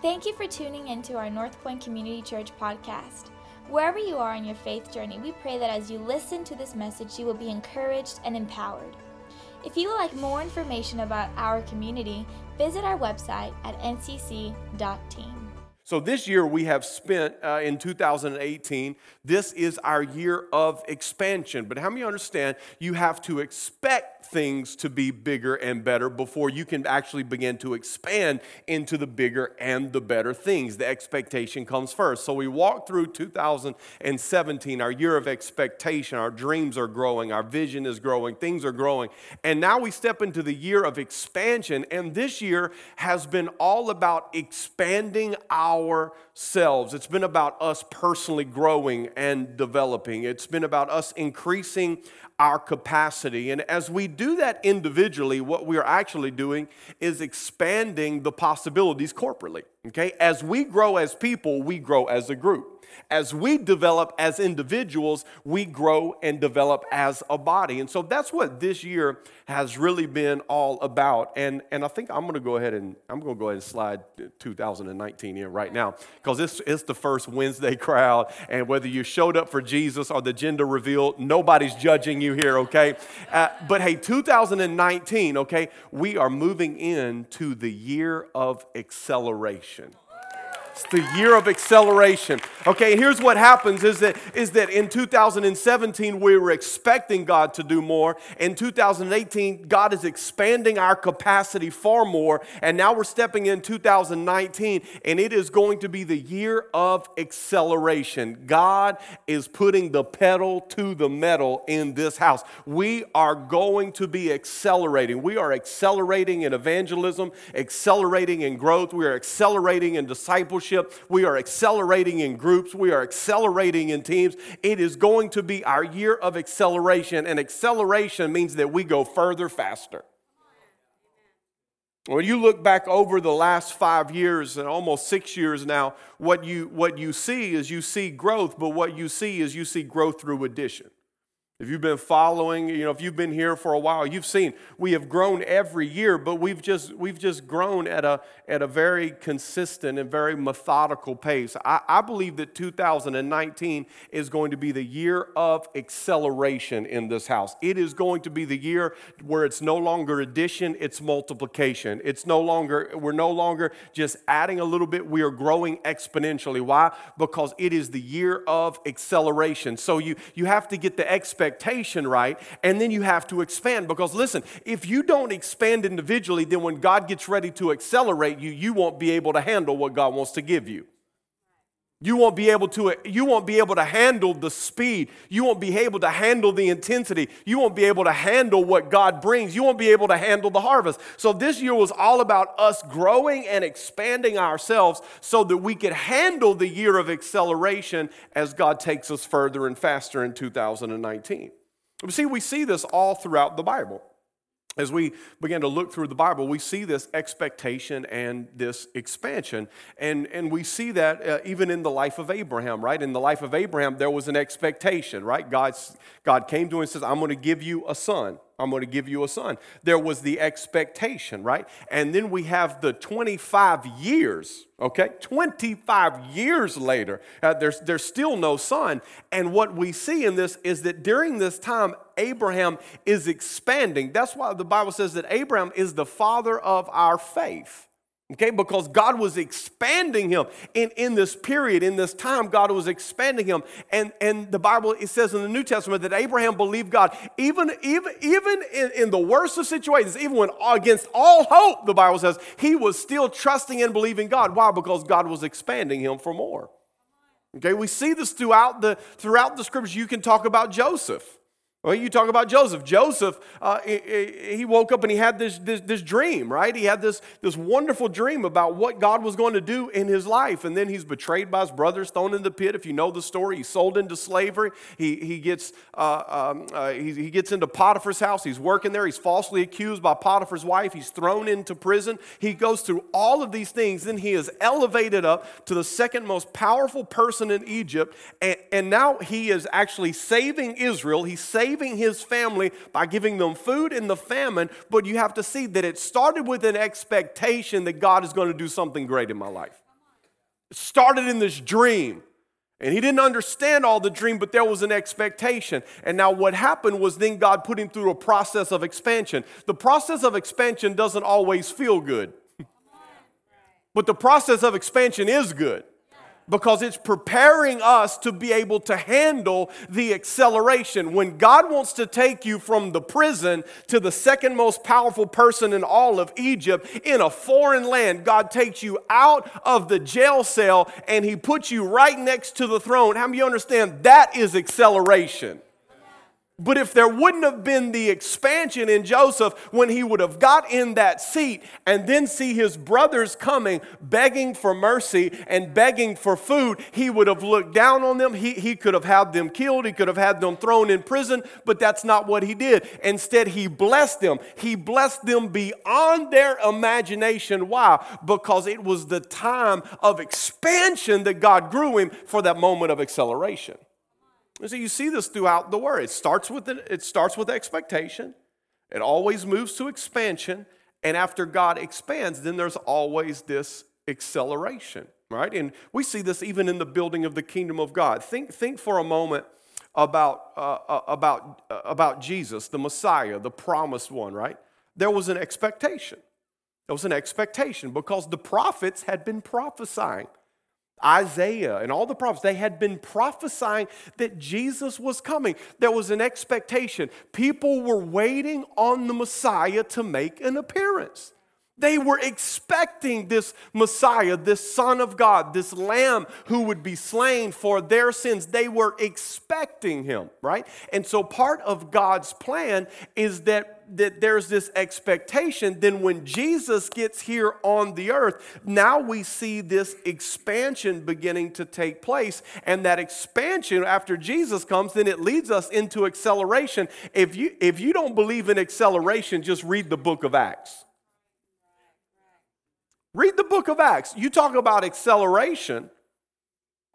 Thank you for tuning in to our North Point Community Church podcast. Wherever you are in your faith journey, we pray that as you listen to this message, you will be encouraged and empowered. If you would like more information about our community, visit our website at ncc.team. So, this year we have spent uh, in 2018, this is our year of expansion. But how many understand you have to expect things to be bigger and better before you can actually begin to expand into the bigger and the better things? The expectation comes first. So, we walk through 2017, our year of expectation. Our dreams are growing, our vision is growing, things are growing. And now we step into the year of expansion. And this year has been all about expanding our ourselves. It's been about us personally growing and developing. It's been about us increasing our capacity. And as we do that individually, what we are actually doing is expanding the possibilities corporately. Okay? As we grow as people, we grow as a group. As we develop as individuals, we grow and develop as a body. And so that's what this year has really been all about. And, and I think I'm going to go ahead and I'm going to go ahead and slide 2019 in right now because it's, is the first Wednesday crowd. And whether you showed up for Jesus or the gender reveal, nobody's judging you here, okay? Uh, but hey, 2019, okay, we are moving into the year of acceleration. It's the year of acceleration. Okay, here's what happens is that, is that in 2017, we were expecting God to do more. In 2018, God is expanding our capacity far more. And now we're stepping in 2019, and it is going to be the year of acceleration. God is putting the pedal to the metal in this house. We are going to be accelerating. We are accelerating in evangelism, accelerating in growth, we are accelerating in discipleship we are accelerating in groups. We are accelerating in teams. It is going to be our year of acceleration, and acceleration means that we go further faster. When you look back over the last five years and almost six years now, what you, what you see is you see growth, but what you see is you see growth through addition. If you've been following, you know, if you've been here for a while, you've seen we have grown every year, but we've just we've just grown at a at a very consistent and very methodical pace. I, I believe that 2019 is going to be the year of acceleration in this house. It is going to be the year where it's no longer addition, it's multiplication. It's no longer, we're no longer just adding a little bit, we are growing exponentially. Why? Because it is the year of acceleration. So you you have to get the expectation expectation right, and then you have to expand. Because listen, if you don't expand individually, then when God gets ready to accelerate you, you won't be able to handle what God wants to give you. You won't be able to you won't be able to handle the speed. You won't be able to handle the intensity. You won't be able to handle what God brings. You won't be able to handle the harvest. So this year was all about us growing and expanding ourselves so that we could handle the year of acceleration as God takes us further and faster in 2019. See, we see this all throughout the Bible as we begin to look through the Bible, we see this expectation and this expansion. And, and we see that uh, even in the life of Abraham, right? In the life of Abraham, there was an expectation, right? God's, God came to him and says, I'm going to give you a son. I'm going to give you a son. There was the expectation, right? And then we have the 25 years, okay? 25 years later, uh, there's, there's still no son. And what we see in this is that during this time, Abraham is expanding. That's why the Bible says that Abraham is the father of our faith. Okay, because God was expanding him in, in this period, in this time, God was expanding him. And, and the Bible, it says in the New Testament that Abraham believed God, even, even, even in, in the worst of situations, even when against all hope, the Bible says, he was still trusting and believing God. Why? Because God was expanding him for more. Okay, we see this throughout the, throughout the scriptures. You can talk about Joseph. Well, you talk about Joseph. Joseph, uh, he woke up and he had this, this, this, dream, right? He had this, this wonderful dream about what God was going to do in his life. And then he's betrayed by his brothers, thrown in the pit. If you know the story, he's sold into slavery. He, he, gets, uh, um, uh, he, he gets into Potiphar's house. He's working there. He's falsely accused by Potiphar's wife. He's thrown into prison. He goes through all of these things. Then he is elevated up to the second most powerful person in Egypt. And, and now he is actually saving Israel. He's saving saving his family by giving them food in the famine, but you have to see that it started with an expectation that God is going to do something great in my life. It started in this dream. And he didn't understand all the dream, but there was an expectation. And now what happened was then God put him through a process of expansion. The process of expansion doesn't always feel good, but the process of expansion is good because it's preparing us to be able to handle the acceleration. When God wants to take you from the prison to the second most powerful person in all of Egypt in a foreign land, God takes you out of the jail cell and He puts you right next to the throne. How many you understand that is acceleration? But if there wouldn't have been the expansion in Joseph when he would have got in that seat and then see his brothers coming, begging for mercy and begging for food, he would have looked down on them. He, he could have had them killed. He could have had them thrown in prison, but that's not what he did. Instead, he blessed them. He blessed them beyond their imagination. Why? Because it was the time of expansion that God grew him for that moment of acceleration. And so you see this throughout the word. It starts with it starts with expectation. It always moves to expansion, and after God expands, then there's always this acceleration, right? And we see this even in the building of the kingdom of God. Think think for a moment about uh, uh about uh, about Jesus, the Messiah, the promised one, right? There was an expectation. There was an expectation because the prophets had been prophesying. Isaiah and all the prophets, they had been prophesying that Jesus was coming. There was an expectation. People were waiting on the Messiah to make an appearance. They were expecting this Messiah, this Son of God, this Lamb who would be slain for their sins. They were expecting him, right? And so part of God's plan is that that there's this expectation. Then, when Jesus gets here on the earth, now we see this expansion beginning to take place. And that expansion, after Jesus comes, then it leads us into acceleration. If you, if you don't believe in acceleration, just read the book of Acts. Read the book of Acts. You talk about acceleration.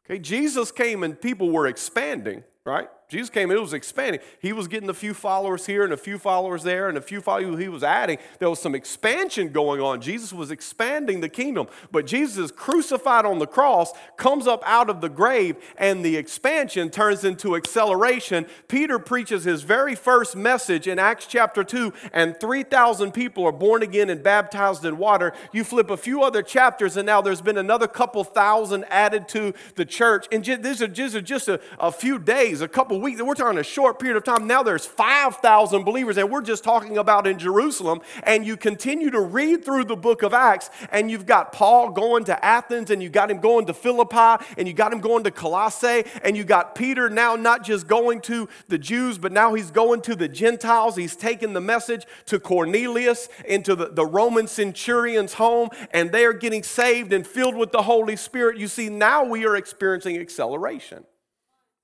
Okay, Jesus came and people were expanding, right? Jesus came, it was expanding. He was getting a few followers here and a few followers there and a few followers he was adding. There was some expansion going on. Jesus was expanding the kingdom. But Jesus crucified on the cross, comes up out of the grave, and the expansion turns into acceleration. Peter preaches his very first message in Acts chapter 2, and 3,000 people are born again and baptized in water. You flip a few other chapters, and now there's been another couple thousand added to the church. And these are just a few days, a couple weeks. We're talking a short period of time. Now there's 5,000 believers, and we're just talking about in Jerusalem. And you continue to read through the book of Acts, and you've got Paul going to Athens, and you got him going to Philippi, and you got him going to Colossae, and you got Peter now not just going to the Jews, but now he's going to the Gentiles. He's taking the message to Cornelius into the, the Roman centurion's home, and they are getting saved and filled with the Holy Spirit. You see, now we are experiencing acceleration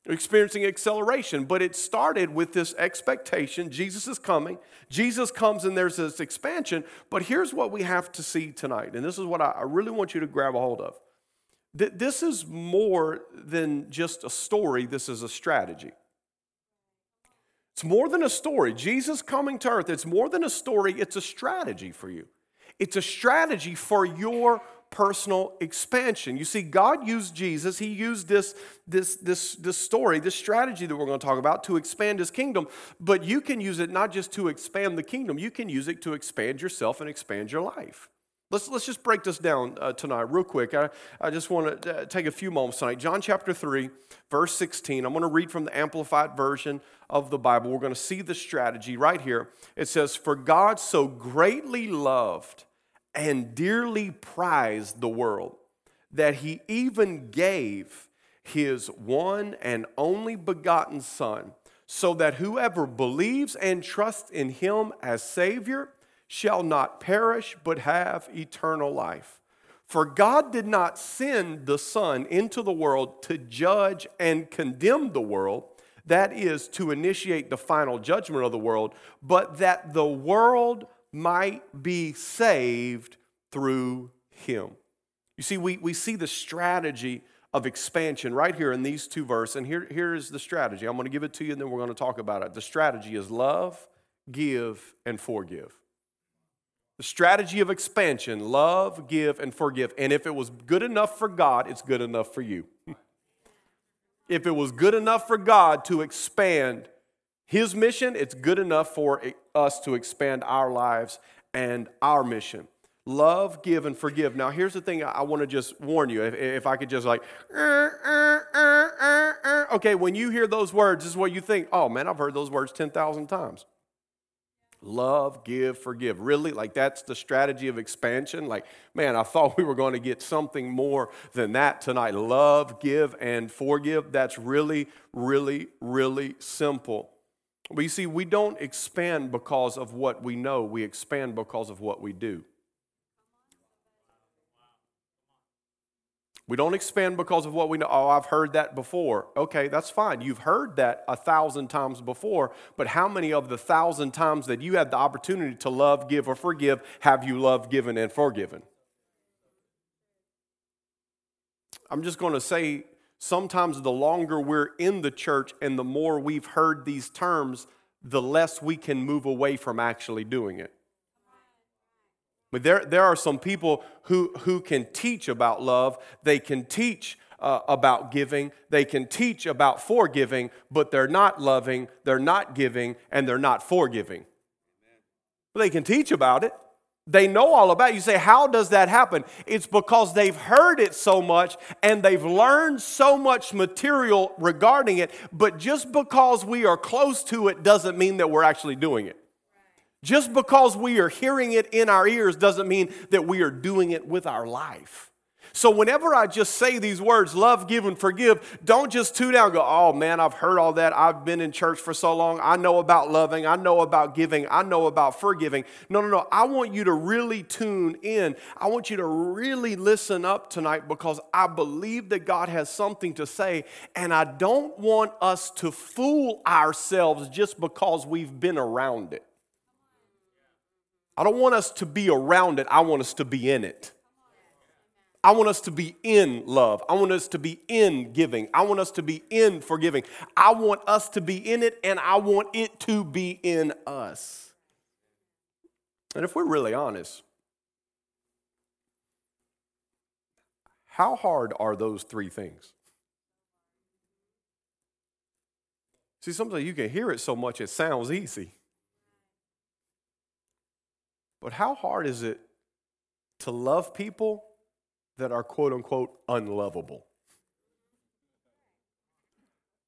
experiencing acceleration. But it started with this expectation Jesus is coming. Jesus comes and there's this expansion. But here's what we have to see tonight. And this is what I really want you to grab a hold of. This is more than just a story, this is a strategy. It's more than a story. Jesus coming to earth, it's more than a story, it's a strategy for you. It's a strategy for your personal expansion. You see, God used Jesus, He used this, this, this, this story, this strategy that we're going to talk about to expand His kingdom. But you can use it not just to expand the kingdom, you can use it to expand yourself and expand your life. Let's, let's just break this down uh, tonight, real quick. I, I just want to uh, take a few moments tonight. John chapter 3, verse 16. I'm going to read from the Amplified Version of the Bible. We're going to see the strategy right here. It says, For God so greatly loved and dearly prized the world that he even gave his one and only begotten Son, so that whoever believes and trusts in him as Savior shall not perish but have eternal life. For God did not send the Son into the world to judge and condemn the world, that is, to initiate the final judgment of the world, but that the world might be saved through him. You see, we, we see the strategy of expansion right here in these two verses. And here, here is the strategy. I'm going to give it to you and then we're going to talk about it. The strategy is love, give, and forgive. The strategy of expansion love, give, and forgive. And if it was good enough for God, it's good enough for you. if it was good enough for God to expand His mission, it's good enough for us to expand our lives and our mission. Love, give, and forgive. Now, here's the thing I want to just warn you. If, if I could just like, okay, when you hear those words, this is what you think. Oh, man, I've heard those words 10,000 times. Love, give, forgive. Really? Like that's the strategy of expansion? Like, man, I thought we were going to get something more than that tonight. Love, give, and forgive. That's really, really, really simple. But you see, we don't expand because of what we know, we expand because of what we do. We don't expand because of what we know. Oh, I've heard that before. Okay, that's fine. You've heard that a thousand times before, but how many of the thousand times that you had the opportunity to love, give, or forgive have you loved, given, and forgiven? I'm just going to say sometimes the longer we're in the church and the more we've heard these terms, the less we can move away from actually doing it. But there, there are some people who, who can teach about love, they can teach uh, about giving, they can teach about forgiving, but they're not loving, they're not giving, and they're not forgiving. But they can teach about it. They know all about it. You say, How does that happen? It's because they've heard it so much and they've learned so much material regarding it. But just because we are close to it doesn't mean that we're actually doing it. Just because we are hearing it in our ears doesn't mean that we are doing it with our life. So, whenever I just say these words, love, give, and forgive, don't just tune out go, oh man, I've heard all that. I've been in church for so long. I know about loving. I know about giving. I know about forgiving. No, no, no. I want you to really tune in. I want you to really listen up tonight because I believe that God has something to say. And I don't want us to fool ourselves just because we've been around it. I don't want us to be around it, I want us to be in it. I want us to be in love. I want us to be in giving. I want us to be in forgiving. I want us to be in it, and I want it to be in us. And if we're really honest, how hard are those three things? See, sometimes you can hear it so much it sounds easy. But how hard is it to love people that are quote unquote unlovable?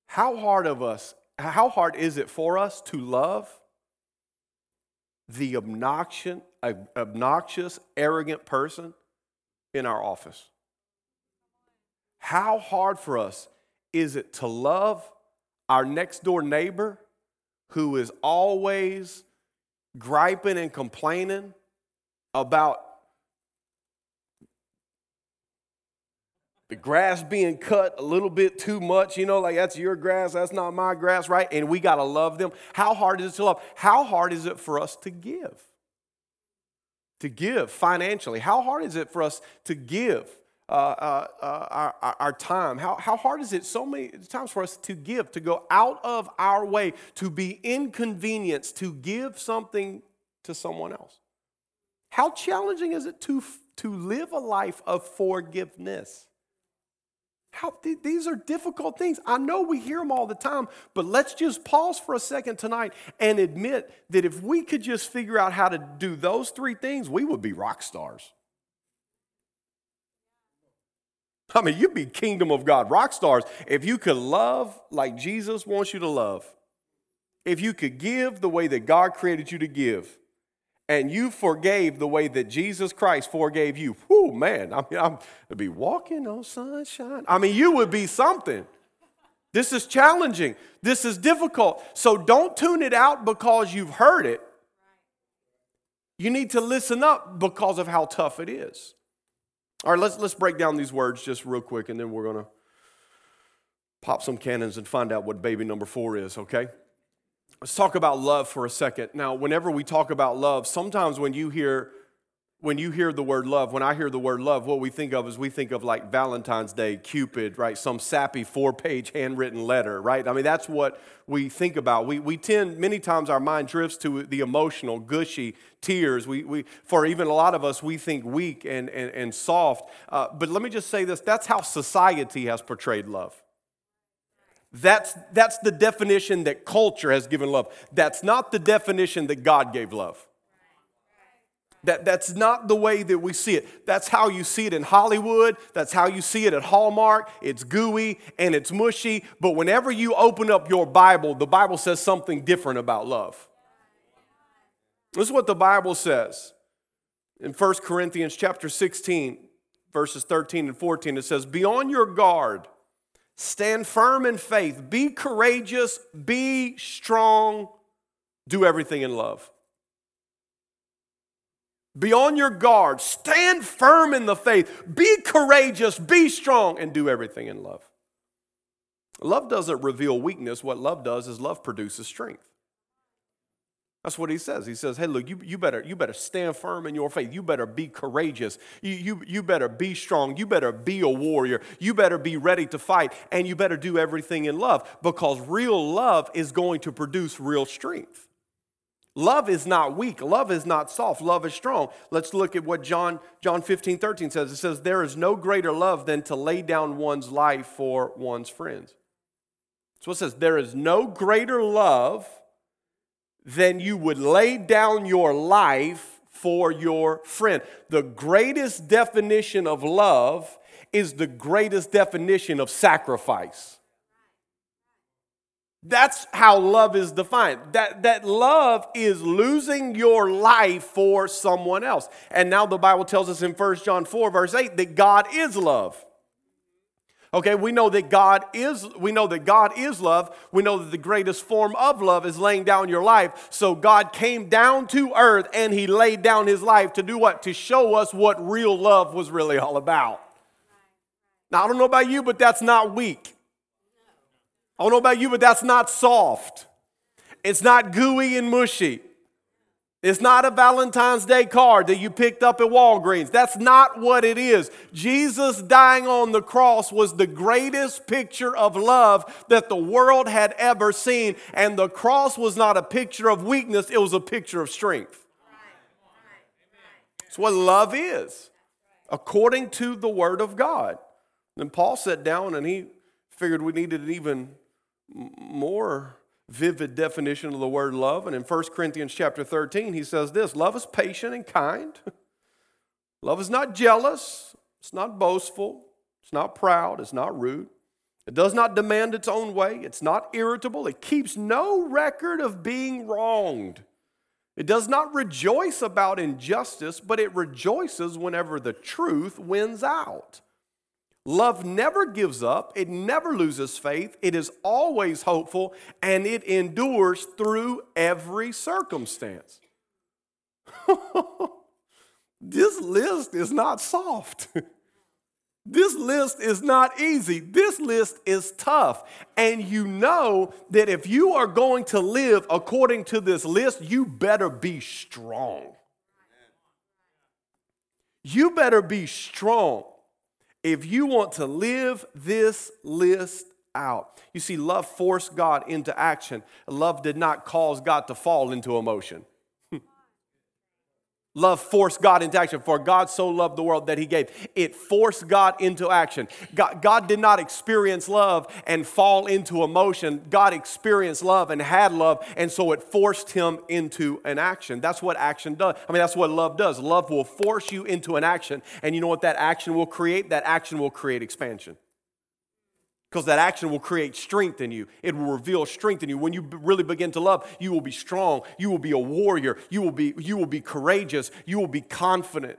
How hard of us, how hard is it for us to love the obnoxious, obnoxious, arrogant person in our office? How hard for us is it to love our next door neighbor who is always griping and complaining about the grass being cut a little bit too much, you know, like that's your grass, that's not my grass, right? And we got to love them. How hard is it to love? How hard is it for us to give? To give financially. How hard is it for us to give uh, uh, uh, our, our time? How, how hard is it so many times for us to give, to go out of our way, to be inconvenienced, to give something to someone else? How challenging is it to, to live a life of forgiveness? How, these are difficult things. I know we hear them all the time, but let's just pause for a second tonight and admit that if we could just figure out how to do those three things, we would be rock stars. I mean, you'd be kingdom of God rock stars if you could love like Jesus wants you to love. If you could give the way that God created you to give, and you forgave the way that Jesus Christ forgave you. Whoo, man, I mean, I'm to be walking on sunshine. I mean, you would be something. This is challenging. This is difficult. So don't tune it out because you've heard it. You need to listen up because of how tough it is. All right, let's, let's break down these words just real quick, and then we're going to pop some cannons and find out what baby number four is, okay? Let's talk about love for a second. Now, whenever we talk about love, sometimes when you hear when you hear the word love, when I hear the word love, what we think of is we think of like Valentine's Day, Cupid, right? Some sappy four page handwritten letter, right? I mean, that's what we think about. We, we tend, many times our mind drifts to the emotional, gushy tears. We, we, for even a lot of us, we think weak and, and, and soft. Uh, but let me just say this that's how society has portrayed love. That's, that's the definition that culture has given love. That's not the definition that God gave love. That, that's not the way that we see it. That's how you see it in Hollywood. That's how you see it at Hallmark. It's gooey and it's mushy. But whenever you open up your Bible, the Bible says something different about love. This is what the Bible says. In 1 Corinthians chapter 16, verses 13 and 14, it says, Be on your guard, stand firm in faith, be courageous, be strong, do everything in love. Be on your guard. Stand firm in the faith. Be courageous. Be strong and do everything in love. Love doesn't reveal weakness. What love does is love produces strength. That's what he says. He says, hey, look, you, you, better, you better stand firm in your faith. You better be courageous. You, you, you better be strong. You better be a warrior. You better be ready to fight. And you better do everything in love because real love is going to produce real strength. Love is not weak. Love is not soft. Love is strong. Let's look at what John, John 15, 13 says. It says, There is no greater love than to lay down one's life for one's friends. So it says, There is no greater love than you would lay down your life for your friend. The greatest definition of love is the greatest definition of sacrifice. That's how love is defined. That, that love is losing your life for someone else. And now the Bible tells us in 1 John 4, verse 8, that God is love. Okay, we know that God is we know that God is love. We know that the greatest form of love is laying down your life. So God came down to earth and he laid down his life to do what? To show us what real love was really all about. Now I don't know about you, but that's not weak. I don't know about you, but that's not soft. It's not gooey and mushy. It's not a Valentine's Day card that you picked up at Walgreens. That's not what it is. Jesus dying on the cross was the greatest picture of love that the world had ever seen. And the cross was not a picture of weakness, it was a picture of strength. It's what love is, according to the Word of God. Then Paul sat down and he figured we needed an even more vivid definition of the word love. And in 1 Corinthians chapter 13, he says this love is patient and kind. love is not jealous. It's not boastful. It's not proud. It's not rude. It does not demand its own way. It's not irritable. It keeps no record of being wronged. It does not rejoice about injustice, but it rejoices whenever the truth wins out. Love never gives up, it never loses faith, it is always hopeful, and it endures through every circumstance. this list is not soft. This list is not easy. This list is tough. And you know that if you are going to live according to this list, you better be strong. You better be strong if you want to live this list out. You see, love forced God into action. Love did not cause God to fall into emotion. Love forced God into action. For God so loved the world that he gave. It forced God into action. God, God, did not experience love and fall into emotion. God experienced love and had love, and so it forced him into an action. That's what action does. I mean, that's what love does. Love will force you into an action, and you know what that action will create? That action will create expansion because that action will create strength in you. It will reveal strength in you. When you really begin to love, you will be strong. You will be a warrior. You will be, you will be courageous. You will be confident.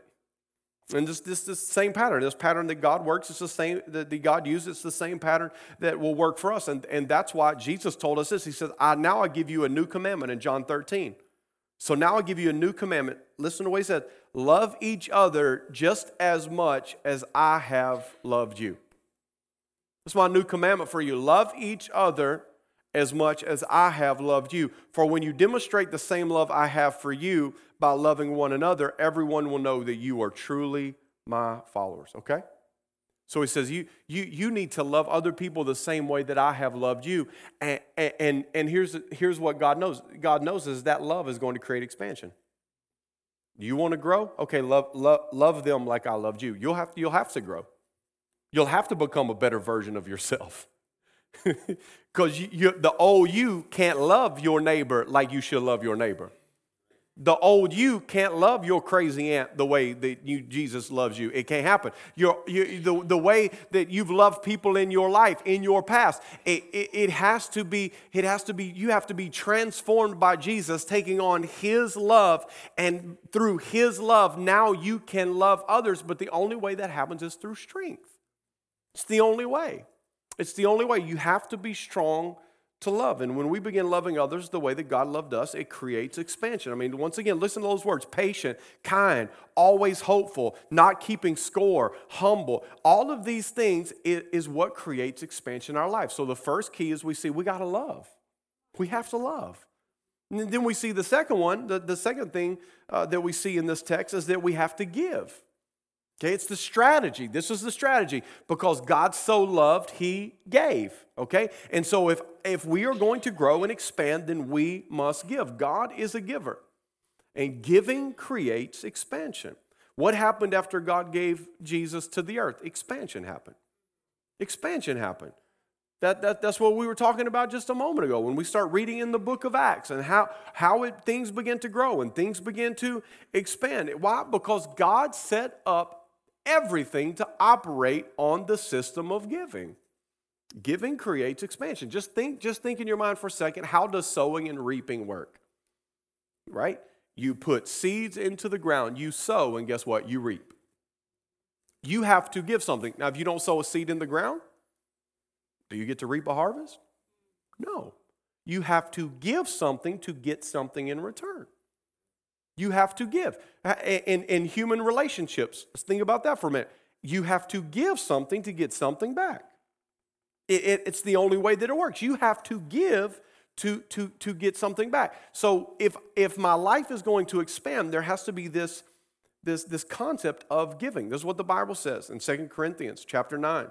And this, this, same pattern, this pattern that God works, it's the same that God uses, it's the same pattern that will work for us. And, and that's why Jesus told us this. He says, I now I give you a new commandment in John 13. So now I give you a new commandment. Listen to what he said. Love each other just as much as I have loved you. That's my new commandment for you. Love each other as much as I have loved you. For when you demonstrate the same love I have for you, by loving one another, everyone will know that you are truly my followers. Okay? So he says, you, you, you need to love other people the same way that I have loved you. And, and, and here's, here's what God knows God knows is that love is going to create expansion. You want to grow? Okay, love, love, love them like I loved you. You'll have, you'll have to grow. You'll have to become a better version of yourself. Because you, you, the old you can't love your neighbor like you should love your neighbor. The old you can't love your crazy aunt the way that you, Jesus loves you. It can't happen. you the, the way that you've loved people in your life, in your past, it, it, it has to be, it has to be, you have to be transformed by Jesus, taking on his love. And through his love, now you can love others. But the only way that happens is through strength. It's the only way. It's the only way. You have to be strong to love. And when we begin loving others the way that God loved us, it creates expansion. I mean, once again, listen to those words patient, kind, always hopeful, not keeping score, humble. All of these things is what creates expansion in our life. So the first key is we see we got to love. We have to love. And then we see the second one, the, the second thing uh, that we see in this text is that we have to give. Okay, it's the strategy. This is the strategy because God so loved, He gave. Okay, and so if if we are going to grow and expand, then we must give. God is a giver, and giving creates expansion. What happened after God gave Jesus to the earth? Expansion happened. Expansion happened. That, that, that's what we were talking about just a moment ago when we start reading in the book of Acts and how, how it, things begin to grow and things begin to expand. Why? Because God set up everything to operate on the system of giving. Giving creates expansion. Just think, just think in your mind for a second, how does sowing and reaping work? Right? You put seeds into the ground, you sow, and guess what? You reap. You have to give something. Now, if you don't sow a seed in the ground, do you get to reap a harvest? No. You have to give something to get something in return. You have to give. In, in human relationships, let's think about that for a minute. You have to give something to get something back. It, it, it's the only way that it works. You have to give to, to, to get something back. So if, if my life is going to expand, there has to be this, this, this concept of giving. This is what the Bible says in Second Corinthians chapter 9.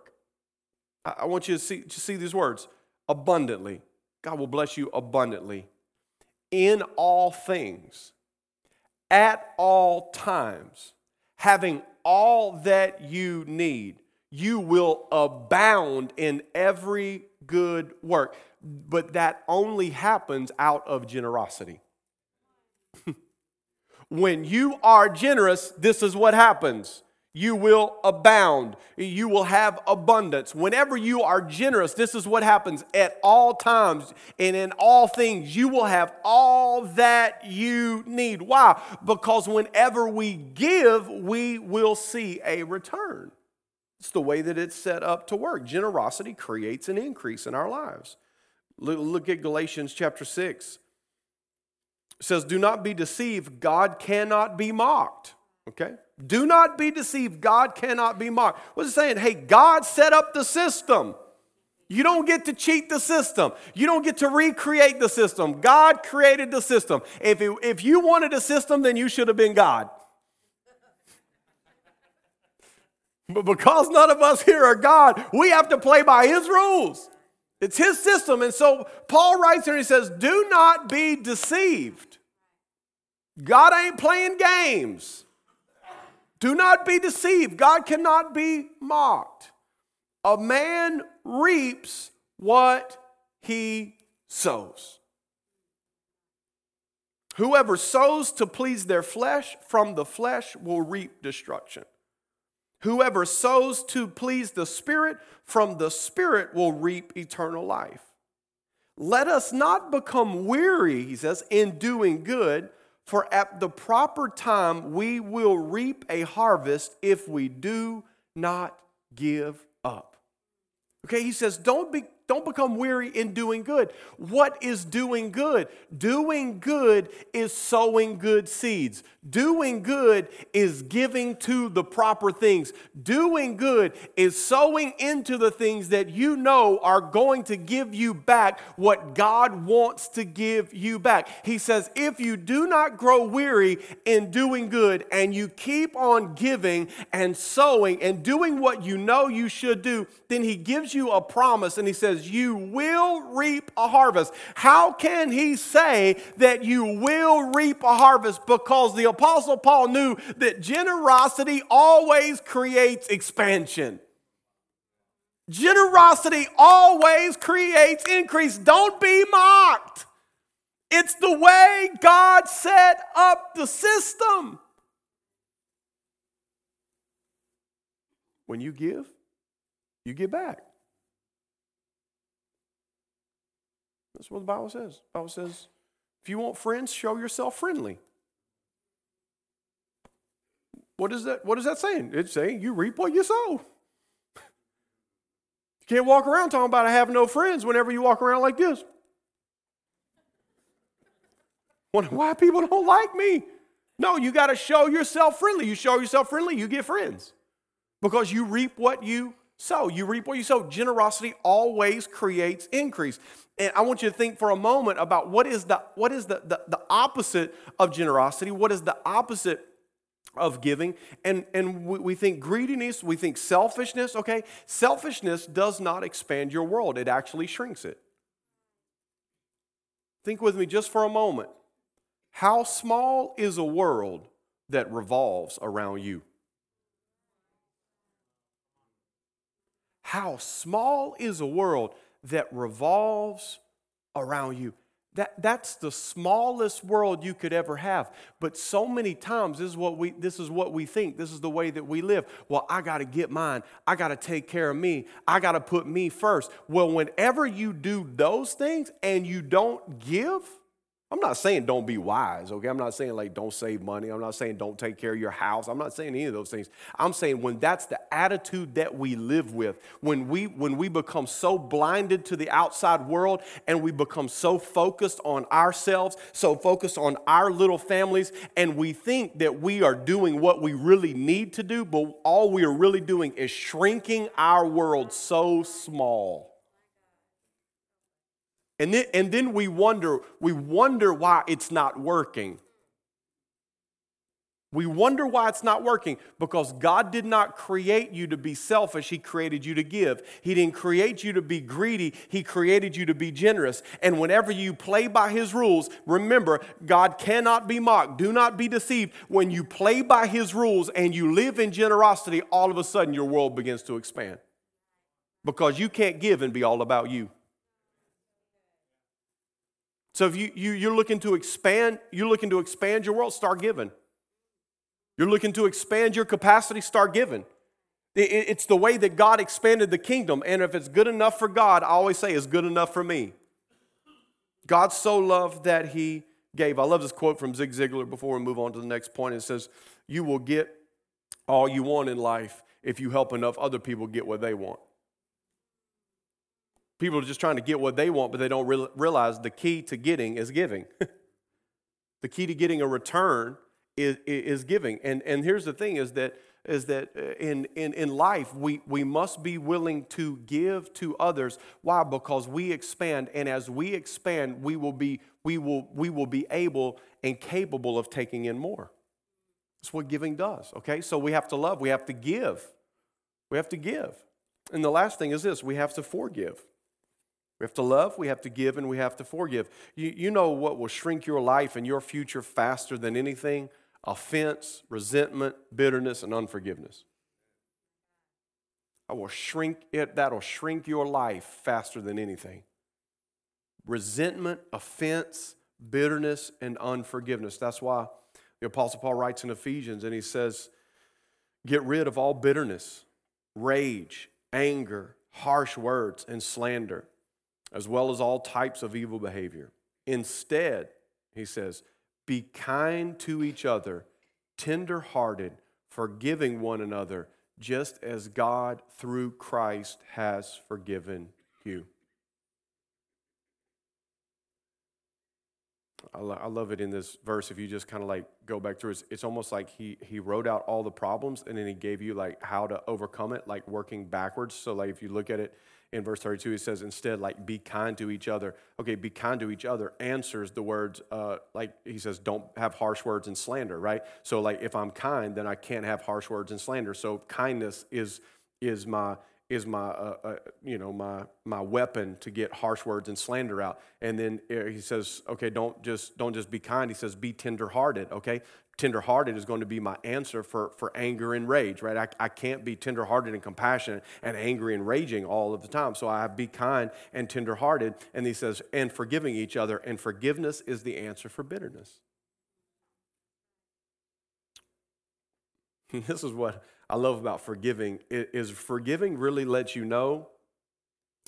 I want you to see, to see these words abundantly. God will bless you abundantly in all things, at all times, having all that you need. You will abound in every good work. But that only happens out of generosity. when you are generous, this is what happens you will abound. You will have abundance. Whenever you are generous, this is what happens at all times and in all things. You will have all that you need. Why? Because whenever we give, we will see a return. It's the way that it's set up to work. Generosity creates an increase in our lives. Look at Galatians chapter 6. It says, Do not be deceived, God cannot be mocked. Okay? Do not be deceived. God cannot be mocked. What's it saying? Hey, God set up the system. You don't get to cheat the system. You don't get to recreate the system. God created the system. If, it, if you wanted a system, then you should have been God. But because none of us here are God, we have to play by His rules. It's His system. And so Paul writes here and he says, Do not be deceived. God ain't playing games. Do not be deceived. God cannot be mocked. A man reaps what he sows. Whoever sows to please their flesh from the flesh will reap destruction. Whoever sows to please the Spirit from the Spirit will reap eternal life. Let us not become weary, he says, in doing good, For at the proper time we will reap a harvest if we do not give up. Okay, he says, don't be don't become weary in doing good. What is doing good? Doing good is sowing good seeds. Doing good is giving to the proper things. Doing good is sowing into the things that you know are going to give you back what God wants to give you back. He says, if you do not grow weary in doing good and you keep on giving and sowing and doing what you know you should do, then He gives you a promise and He says, you will reap a harvest. How can he say that you will reap a harvest? Because the Apostle Paul knew that generosity always creates expansion. Generosity always creates increase. Don't be mocked. It's the way God set up the system. When you give, you get back. That's what the Bible says. The Bible says, if you want friends, show yourself friendly. What is that? What is that saying? It's saying you reap what you sow. You can't walk around talking about I have no friends whenever you walk around like this. Why people don't like me? No, you got to show yourself friendly. You show yourself friendly, you get friends because you reap what you sow. You reap what you sow. Generosity always creates increase. And I want you to think for a moment about what is the, what is the, the, the opposite of generosity? What is the opposite of giving? And, and we, we think greediness, we think selfishness, okay? Selfishness does not expand your world, it actually shrinks it. Think with me just for a moment. How small is a world that revolves around you? How small is a world that revolves around you. That, that's the smallest world you could ever have. But so many times, this is, what we, this is what we think. This is the way that we live. Well, I got to get mine. I got to take care of me. I got to put me first. Well, whenever you do those things and you don't give, I'm not saying don't be wise, okay? I'm not saying like don't save money. I'm not saying don't take care of your house. I'm not saying any of those things. I'm saying when that's the attitude that we live with, when we when we become so blinded to the outside world and we become so focused on ourselves, so focused on our little families and we think that we are doing what we really need to do, but all we are really doing is shrinking our world so small. And then, and then we wonder, we wonder why it's not working. We wonder why it's not working because God did not create you to be selfish. He created you to give. He didn't create you to be greedy. He created you to be generous. And whenever you play by His rules, remember, God cannot be mocked. Do not be deceived. When you play by His rules and you live in generosity, all of a sudden your world begins to expand because you can't give and be all about you. So if you, you, you're looking to expand, you're looking to expand your world, start giving. You're looking to expand your capacity, start giving. It's the way that God expanded the kingdom. And if it's good enough for God, I always say it's good enough for me. God so loved that he gave. I love this quote from Zig Ziglar before we move on to the next point. It says, You will get all you want in life if you help enough other people get what they want. People are just trying to get what they want, but they don't realize the key to getting is giving. the key to getting a return is, is giving. And, and here's the thing is that, is that uh, in, in, in life, we, we must be willing to give to others. Why? Because we expand, and as we expand, we will be, we will, we will be able and capable of taking in more. That's what giving does, okay? So we have to love, we have to give. We have to give. And the last thing is this we have to forgive. We have to love, we have to give, and we have to forgive. You, you know what will shrink your life and your future faster than anything? Offense, resentment, bitterness, and unforgiveness. I will shrink it, that'll shrink your life faster than anything. Resentment, offense, bitterness, and unforgiveness. That's why the Apostle Paul writes in Ephesians and he says, Get rid of all bitterness, rage, anger, harsh words, and slander as well as all types of evil behavior. Instead, he says, Be kind to each other, tender hearted, forgiving one another, just as God through Christ has forgiven you. I, I love it in this verse. If you just kind of like go back through, it's, it's almost like he he wrote out all the problems and then he gave you like how to overcome it, like working backwards. So like if you look at it in verse 32, he says instead like be kind to each other. Okay, be kind to each other answers the words uh, like he says don't have harsh words and slander, right? So like if I'm kind, then I can't have harsh words and slander. So kindness is is my is my uh, uh, you know my my weapon to get harsh words and slander out. And then uh, he says okay don't just don't just be kind. He says be tenderhearted okay? Tenderhearted is going to be my answer for for anger and rage right? I, I can't be tenderhearted and compassionate and angry and raging all of the time. So i have be kind and tenderhearted. And he says and forgiving each other. And forgiveness is the answer for bitterness. This is what I love about forgiving is forgiving really lets you know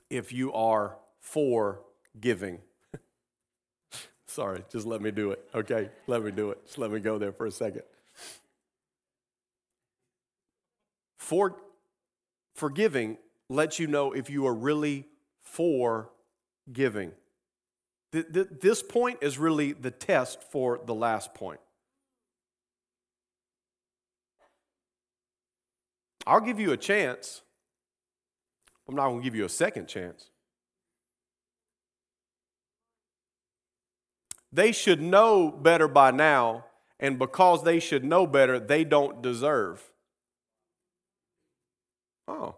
if you are for giving. Sorry, just let me do it. Okay, let me do it. Just let me go there for a second. For forgiving lets you know if you are really for giving. This point is really the test for the last point. I'll give you a chance. I'm not going to give you a second chance. They should know better by now, and because they should know better, they don't deserve. Oh.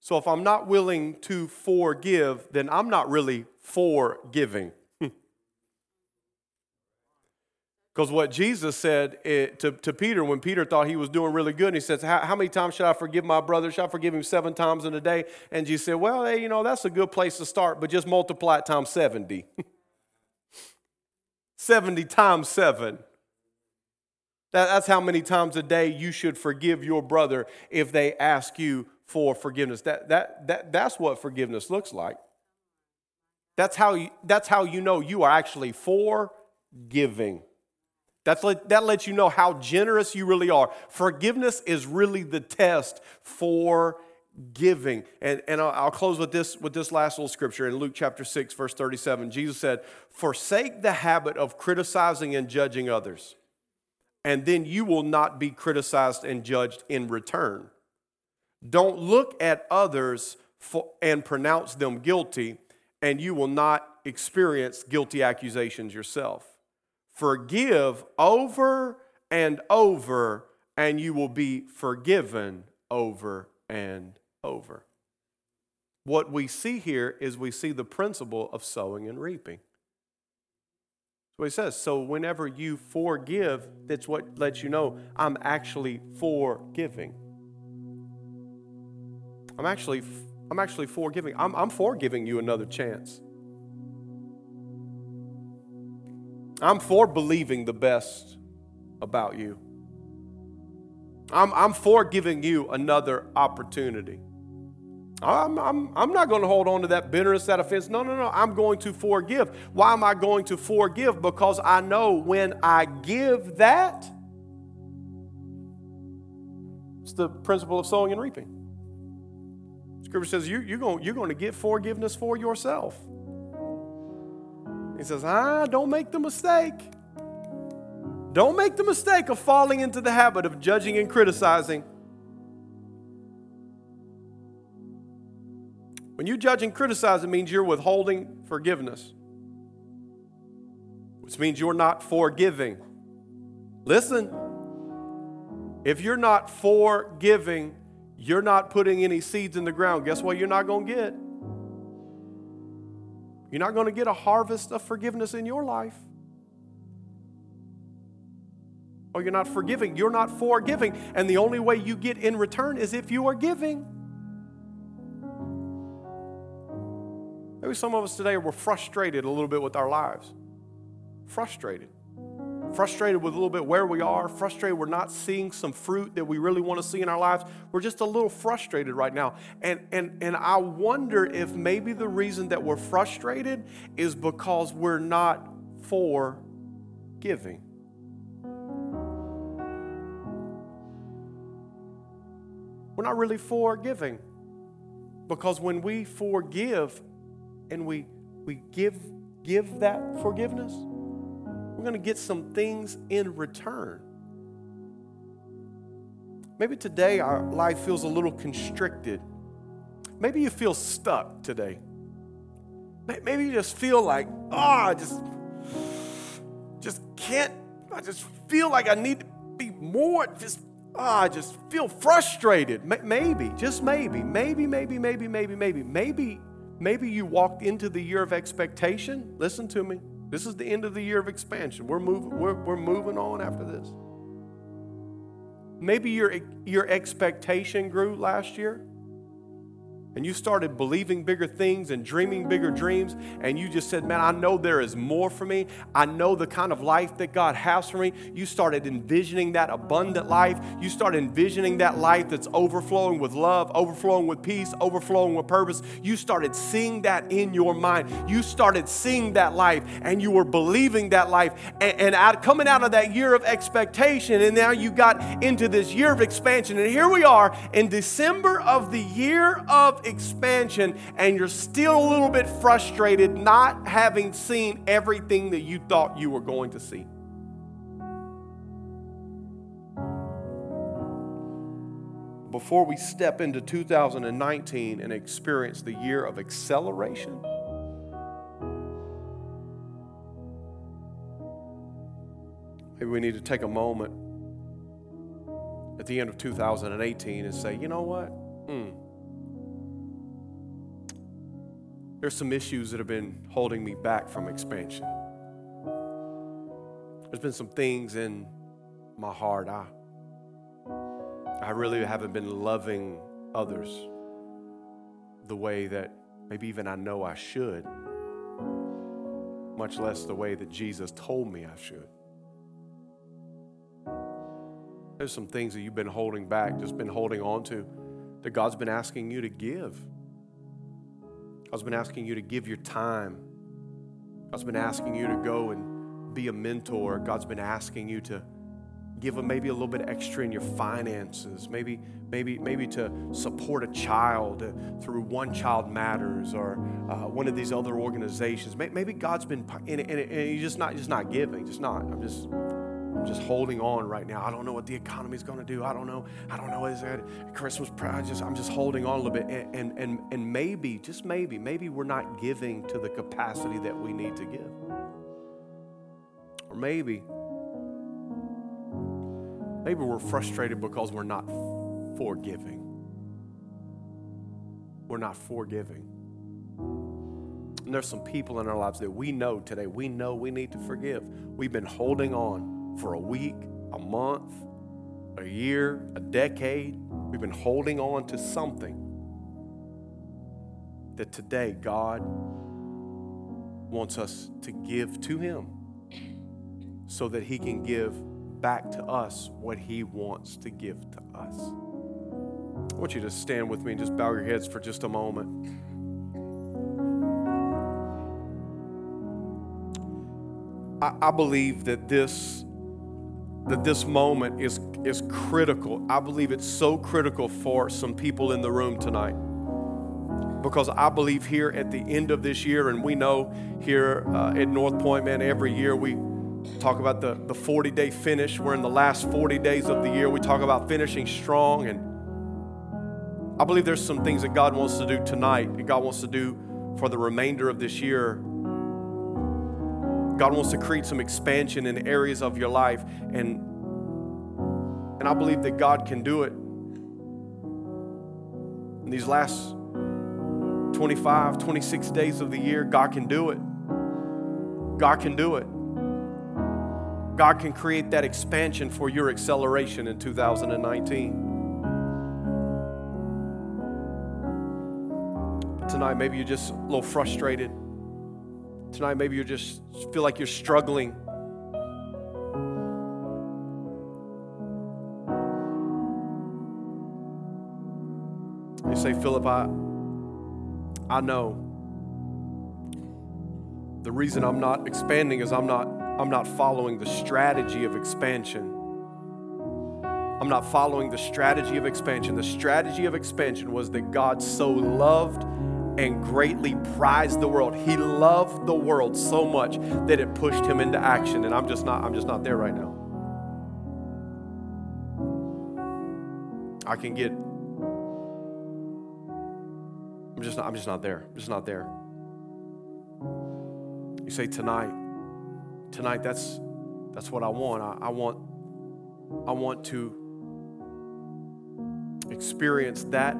So if I'm not willing to forgive, then I'm not really forgiving. Because what Jesus said eh, to, to Peter when Peter thought he was doing really good, and he says, how, how, many times should I forgive my brother? Should I forgive him seven times in a day? And Jesus said, Well, hey, you know, that's a good place to start, but just multiply it times 70. 70 times seven. That, that's how many times a day you should forgive your brother if they ask you for forgiveness. That, that, that, that's what forgiveness looks like. That's how, you, that's how you know you are actually forgiving. That's let, that lets you know how generous you really are. Forgiveness is really the test for giving. And, and I'll, I'll close with this, with this last little scripture in Luke chapter 6, verse 37. Jesus said, Forsake the habit of criticizing and judging others, and then you will not be criticized and judged in return. Don't look at others for, and pronounce them guilty, and you will not experience guilty accusations yourself. Forgive over and over, and you will be forgiven over and over. What we see here is we see the principle of sowing and reaping. So he says, so whenever you forgive, that's what lets you know I'm actually forgiving. I'm actually, I'm actually forgiving. I'm, I'm forgiving you another chance. I'm for believing the best about you. I'm, I'm for giving you another opportunity. I'm, I'm, I'm not going to hold on to that bitterness, that offense. No, no, no. I'm going to forgive. Why am I going to forgive? Because I know when I give that, it's the principle of sowing and reaping. Scripture says you, you're, going, you're going to get forgiveness for yourself. He says, ah, don't make the mistake. Don't make the mistake of falling into the habit of judging and criticizing. When you judge and criticize, it means you're withholding forgiveness, which means you're not forgiving. Listen, if you're not forgiving, you're not putting any seeds in the ground. Guess what you're not going to get? You're not going to get a harvest of forgiveness in your life. Or you're not forgiving. You're not forgiving. And the only way you get in return is if you are giving. Maybe some of us today were frustrated a little bit with our lives. Frustrated frustrated with a little bit where we are, frustrated we're not seeing some fruit that we really want to see in our lives. We're just a little frustrated right now. And, and, and I wonder if maybe the reason that we're frustrated is because we're not for giving. We're not really for giving because when we forgive and we, we give, give that forgiveness, we're going to get some things in return. Maybe today our life feels a little constricted. Maybe you feel stuck today. Maybe you just feel like, oh, I just, just can't, I just feel like I need to be more, just, oh, I just feel frustrated. Maybe, just maybe, maybe, maybe, maybe, maybe, maybe, maybe, maybe you walked into the year of expectation. Listen to me. This is the end of the year of expansion. We're moving, we're, we're moving on after this. Maybe your, your expectation grew last year and you started believing bigger things and dreaming bigger dreams, and you just said, Man, I know there is more for me. I know the kind of life that God has for me. You started envisioning that abundant life. You started envisioning that life that's overflowing with love, overflowing with peace, overflowing with purpose. You started seeing that in your mind. You started seeing that life, and you were believing that life. And, and out, coming out of that year of expectation, and now you got into this year of expansion. And here we are in December of the year of expansion and you're still a little bit frustrated not having seen everything that you thought you were going to see. Before we step into 2019 and experience the year of acceleration, maybe we need to take a moment at the end of 2018 and say, you know what? Hmm. There's some issues that have been holding me back from expansion. There's been some things in my heart. I, I really haven't been loving others the way that maybe even I know I should, much less the way that Jesus told me I should. There's some things that you've been holding back, just been holding on to, that God's been asking you to give. God's been asking you to give your time. God's been asking you to go and be a mentor. God's been asking you to give them maybe a little bit extra in your finances, maybe, maybe, maybe to support a child uh, through One Child Matters or uh, one of these other organizations. Maybe God's been, and, and, and you're just not, just not giving, just not. I'm just just holding on right now. I don't know what the economy is going to do. I don't know. I don't know. Is that Christmas? I just, I'm just holding on a little bit. And, and, and, and maybe, just maybe, maybe we're not giving to the capacity that we need to give. Or maybe, maybe we're frustrated because we're not forgiving. We're not forgiving. And there's some people in our lives that we know today, we know we need to forgive. We've been holding on for a week, a month, a year, a decade. We've been holding on to something that today God wants us to give to Him so that He can give back to us what He wants to give to us. I want you to stand with me and just bow your heads for just a moment. I, believe that this that this moment is, is critical. I believe it's so critical for some people in the room tonight. Because I believe here at the end of this year, and we know here uh, at North Point, man, every year we talk about the, the 40 day finish. We're in the last 40 days of the year. We talk about finishing strong. And I believe there's some things that God wants to do tonight, that God wants to do for the remainder of this year God wants to create some expansion in areas of your life. And, and I believe that God can do it. In these last 25, 26 days of the year, God can do it. God can do it. God can create that expansion for your acceleration in 2019. But tonight, maybe you're just a little frustrated. Tonight, maybe you just feel like you're struggling. You say, Philip, I, I know the reason I'm not expanding is I'm not I'm not following the strategy of expansion. I'm not following the strategy of expansion. The strategy of expansion was that God so loved and greatly prized the world. He loved the world so much that it pushed him into action and I'm just not I'm just not there right now. I can get I'm just not I'm just not there. I'm just not there. You say tonight tonight that's that's what I want. I, I want I want to experience that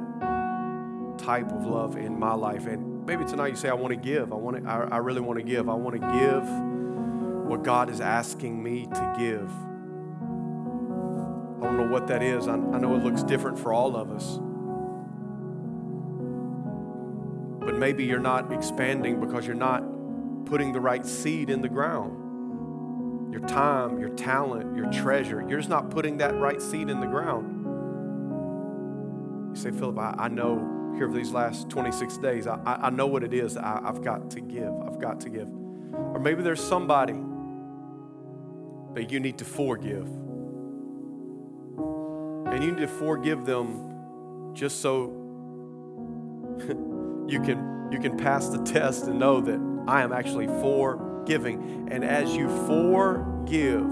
type of love in my life. And maybe tonight you say, I want to give. I want to, I, I really want to give. I want to give what God is asking me to give. I don't know what that is. I, I know it looks different for all of us. But maybe you're not expanding because you're not putting the right seed in the ground. Your time, your talent, your treasure, you're just not putting that right seed in the ground. You say, Philip, I, I know here for these last 26 days. I, I know what it is I, I've got to give. I've got to give. Or maybe there's somebody that you need to forgive. And you need to forgive them just so you can you can pass the test and know that I am actually forgiving. And as you forgive,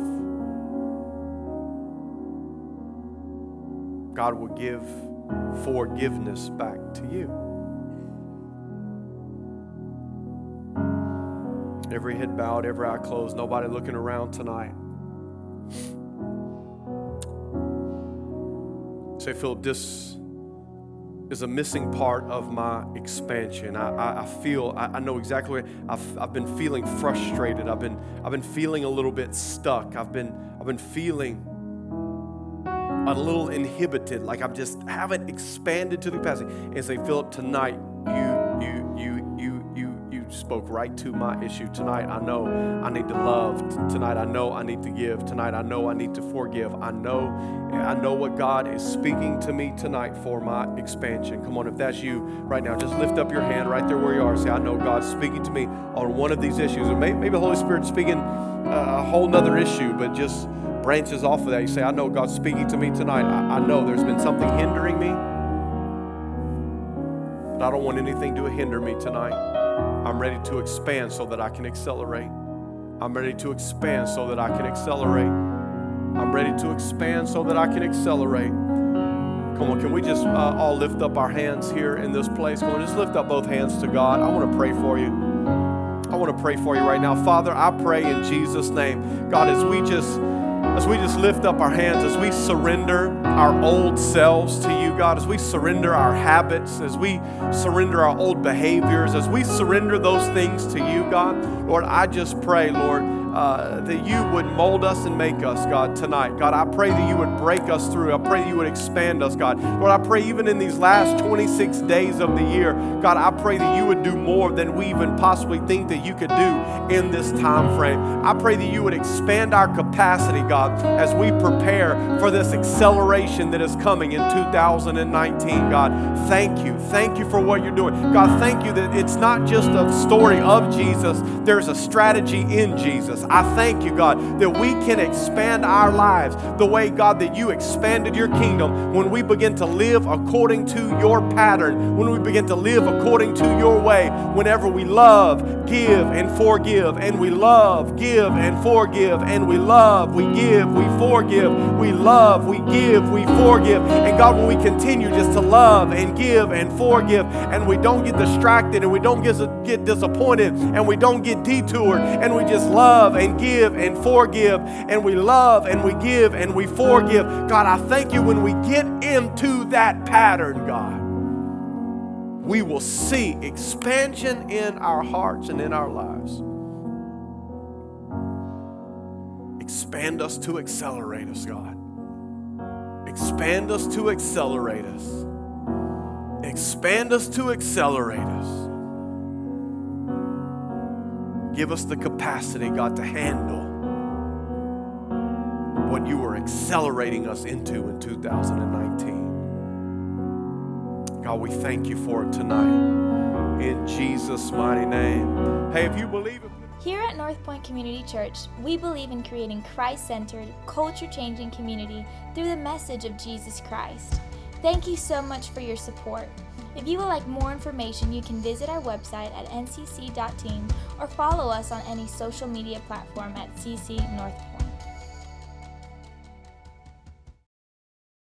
God will give forgiveness back to you. Every head bowed, every eye closed, nobody looking around tonight. Say, Philip, this is a missing part of my expansion. I, I, I feel, I, I, know exactly I've, I've been feeling frustrated. I've been, I've been feeling a little bit stuck. I've been, I've been feeling a little inhibited, like I'm just haven't expanded to the capacity. And say, Philip, tonight you you you you you you spoke right to my issue. Tonight I know I need to love. Tonight I know I need to give. Tonight I know I need to forgive. I know I know what God is speaking to me tonight for my expansion. Come on, if that's you right now, just lift up your hand right there where you are. Say, I know God's speaking to me on one of these issues. Or maybe, maybe the Holy Spirit's speaking uh, a whole nother issue, but just branches off of that. You say, I know God's speaking to me tonight. I, I know there's been something hindering me, but I don't want anything to hinder me tonight. I'm ready to expand so that I can accelerate. I'm ready to expand so that I can accelerate. I'm ready to expand so that I can accelerate. Come on, can we just uh, all lift up our hands here in this place? Come on, just lift up both hands to God. I want to pray for you. I want to pray for you right now. Father, I pray in Jesus' name. God, as we just as we just lift up our hands, as we surrender our old selves to you, God, as we surrender our habits, as we surrender our old behaviors, as we surrender those things to you, God, Lord, I just pray, Lord uh, that you would mold us and make us, God, tonight. God, I pray that you would break us through. I pray that you would expand us, God. Lord, I pray even in these last 26 days of the year, God, I pray that you would do more than we even possibly think that you could do in this time frame. I pray that you would expand our capacity, God, as we prepare for this acceleration that is coming in 2019, God. Thank you. Thank you for what you're doing. God, thank you that it's not just a story of Jesus, there's a strategy in Jesus. I thank you, God, that we can expand our lives the way, God, that you expanded your kingdom when we begin to live according to your pattern, when we begin to live according to your way, whenever we love, give, and forgive, and we love, give, and forgive, and we love, we give, we forgive, we love, we give, we forgive. And God, when we continue just to love and give and forgive, and we don't get distracted and we don't get, get disappointed and we don't get detoured and we just love and give and forgive and we love and we give and we forgive. God, I thank you when we get into that pattern, God, we will see expansion in our hearts and in our lives. Expand us to accelerate us, God. Expand us to accelerate us. Expand us to accelerate us. Give us the capacity, God, to handle what you are accelerating us into in 2019. God, we thank you for it tonight. In Jesus' mighty name. Hey, if you believe it, Here at North Point Community Church, we believe in creating Christ centered, culture changing community through the message of Jesus Christ. Thank you so much for your support. If you would like more information, you can visit our website at ncc.team or follow us on any social media platform at CC North Point.